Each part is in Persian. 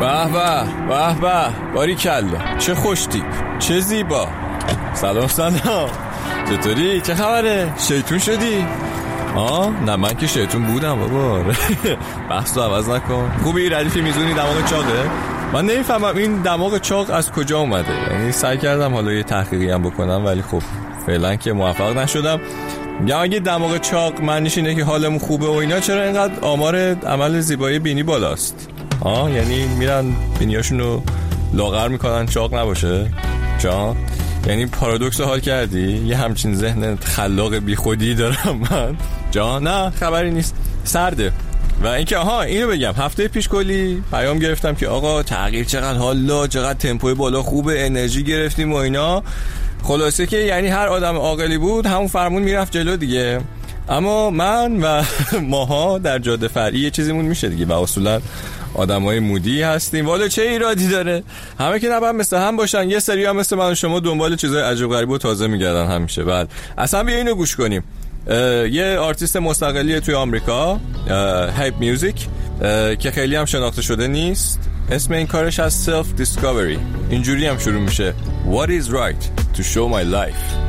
به به به. به باری کلا. چه خوش تیپ چه زیبا. سلام سلام. چطوری؟ چه خبره؟ شیطون شدی؟ آه نه من که شیطون بودم بابا. بحث رو عوض نکن. خوبی؟ ردیفی میزونی دماغ چاقه؟ من نمی‌فهمم این دماغ چاق از کجا اومده. یعنی سعی کردم حالا یه تحقیقی هم بکنم ولی خب فعلا که موفق نشدم. یا اگه دماغ چاق معنیش اینه که حالمون خوبه و اینا چرا اینقدر آمار عمل زیبایی بینی بالاست؟ آه یعنی میرن بینیاشون رو لاغر می‌کنن چاق نباشه؟ جان یعنی پارادوکس حال کردی؟ یه همچین ذهن خلاق بیخودی دارم من. جان نه خبری نیست. سرده. و اینکه آها اینو بگم. هفته پیش کلی پیام گرفتم که آقا تغییر چقدر حالا چقدر تمپوی بالا خوبه انرژی گرفتیم و اینا. خلاصه که یعنی هر آدم عاقلی بود همون فرمون می‌رفت جلو دیگه. اما من و ماها در جاده فرعی یه چیزیمون میشه دیگه و اصولا آدم های مودی هستیم. والا چه ایرادی داره؟ همه که نباید مثل هم باشن. یه سری هم مثل من و شما دنبال چیزای عجب غریب و تازه میگردن همیشه. بعد اصلا بیا اینو گوش کنیم. یه آرتیست مستقلی توی آمریکا هایپ میوزیک که خیلی هم شناخته شده نیست. اسم این کارش از سلف دیسکاوری اینجوری هم شروع میشه What is right to show my life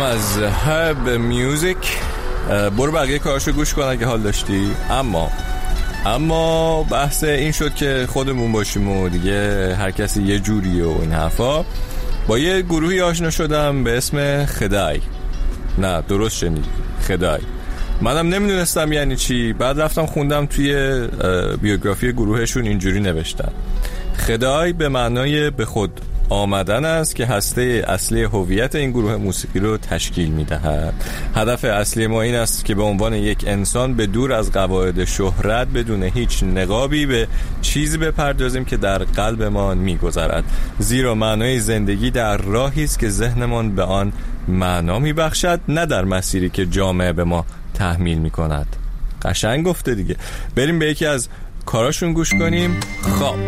از هب میوزیک برو بقیه کارشو گوش کن اگه حال داشتی. اما اما بحث این شد که خودمون باشیم و دیگه هر کسی یه جوری و این حرفا. با یه گروهی آشنا شدم به اسم خدای. نه درست شنید. خدای. منم نمی‌دونستم یعنی چی. بعد رفتم خوندم توی بیوگرافی گروهشون اینجوری نوشتن. خدای به معنای به خود. آمدن است که هسته اصلی هویت این گروه موسیقی رو تشکیل می دهد هدف اصلی ما این است که به عنوان یک انسان به دور از قواعد شهرت بدون هیچ نقابی به چیزی بپردازیم که در قلبمان می گذرد زیرا معنای زندگی در راهی است که ذهنمان به آن معنا می بخشد نه در مسیری که جامعه به ما تحمیل می کند قشنگ گفته دیگه. بریم به یکی از کاراشون گوش کنیم. خواب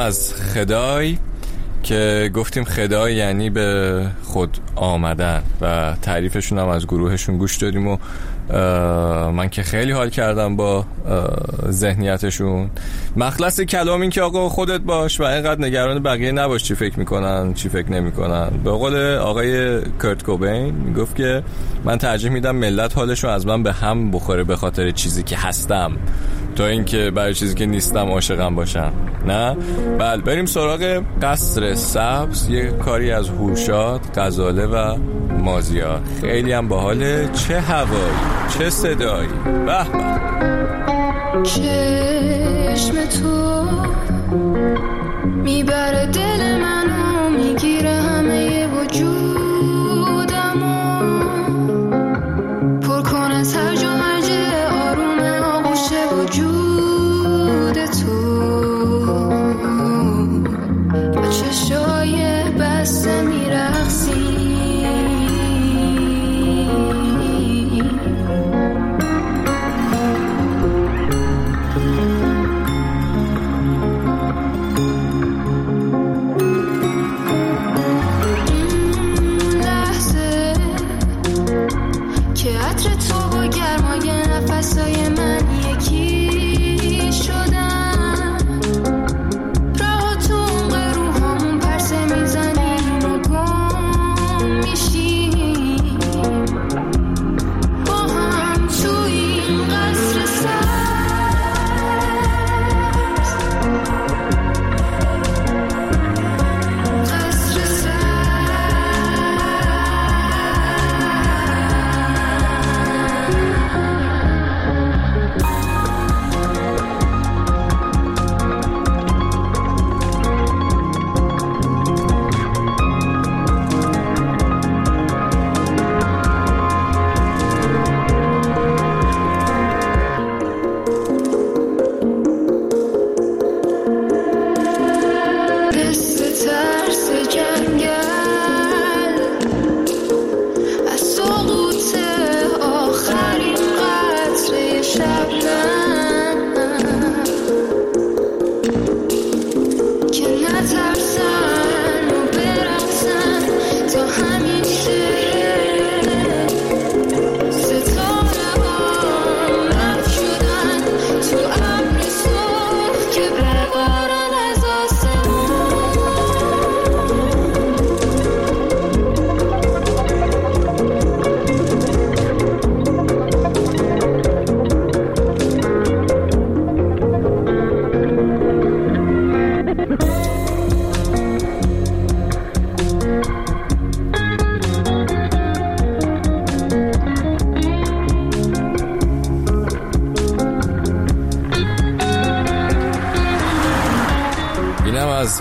از خدای که گفتیم خدای یعنی به خود آمدن و تعریفشون هم از گروهشون گوش دادیم و من که خیلی حال کردم با ذهنیتشون. مخلص کلام این که آقا خودت باش و اینقدر نگران بقیه نباش چی فکر می‌کنن چی فکر نمی‌کنن. به قول آقای کرت کوبین می‌گفت که من ترجیح میدم ملت حالشون از من به هم بخوره به خاطر چیزی که هستم. تا اینکه برای چیزی که نیستم عاشقم باشم. نه؟ بله بریم سراغ قصر سبز. یه کاری از هوشات غزاله و مازیار. خیلی هم باحاله. چه هوایی چه صدایی. به چشم تو می‌بره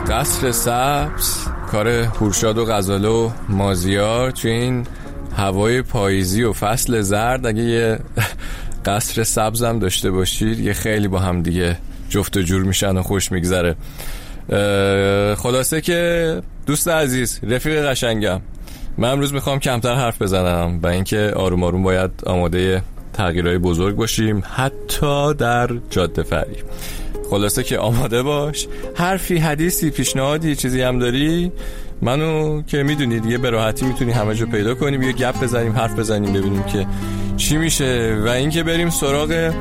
قصر سبز کار هورشاد و غزاله و مازیار تو این هوای پاییزی و فصل زرد. اگه یه قصر سبز هم داشته باشید یه خیلی با هم دیگه جفت و جور میشن و خوش میگذره. خلاصه که دوست عزیز رفیق قشنگم من امروز می‌خوام کمتر حرف بزنم و اینکه آروم آروم باید آماده تغییرهای بزرگ باشیم حتی در جاده فری. خلاصه که آماده باش حرفی حدیثی پیشنهادی چیزی هم داری؟ منو که می‌دونی دیگه به راحتی می‌تونی همه جا پیدا کنیم یه گپ بزنیم حرف بزنیم ببینیم که چی میشه. و اینکه بریم سراغ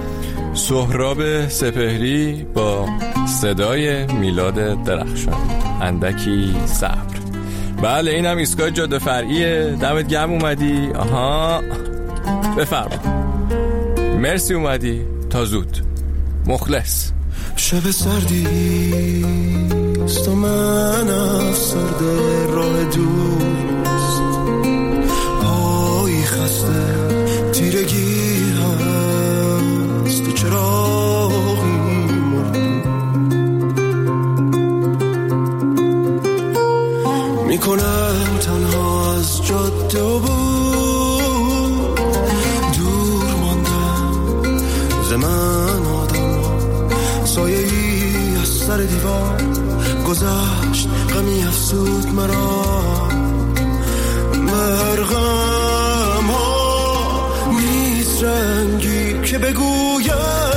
سهراب سپهری با صدای میلاد درخشان. اندکی صبر. بله اینم ایستگاه جاده فرعیه دمت گرم اومدی. آها. بفرما. مرسی اومدی. تا زود. مخلص. شب سردی است و من افسرده راه دوست. پایی خسته تیرگی هست. و مرد می‌کنم تنها از جاده و سر دیوار گذشت غمی افسود مرا. مرغم ها نیست رنگی که بگوید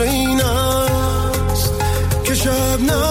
reinas, que jamais.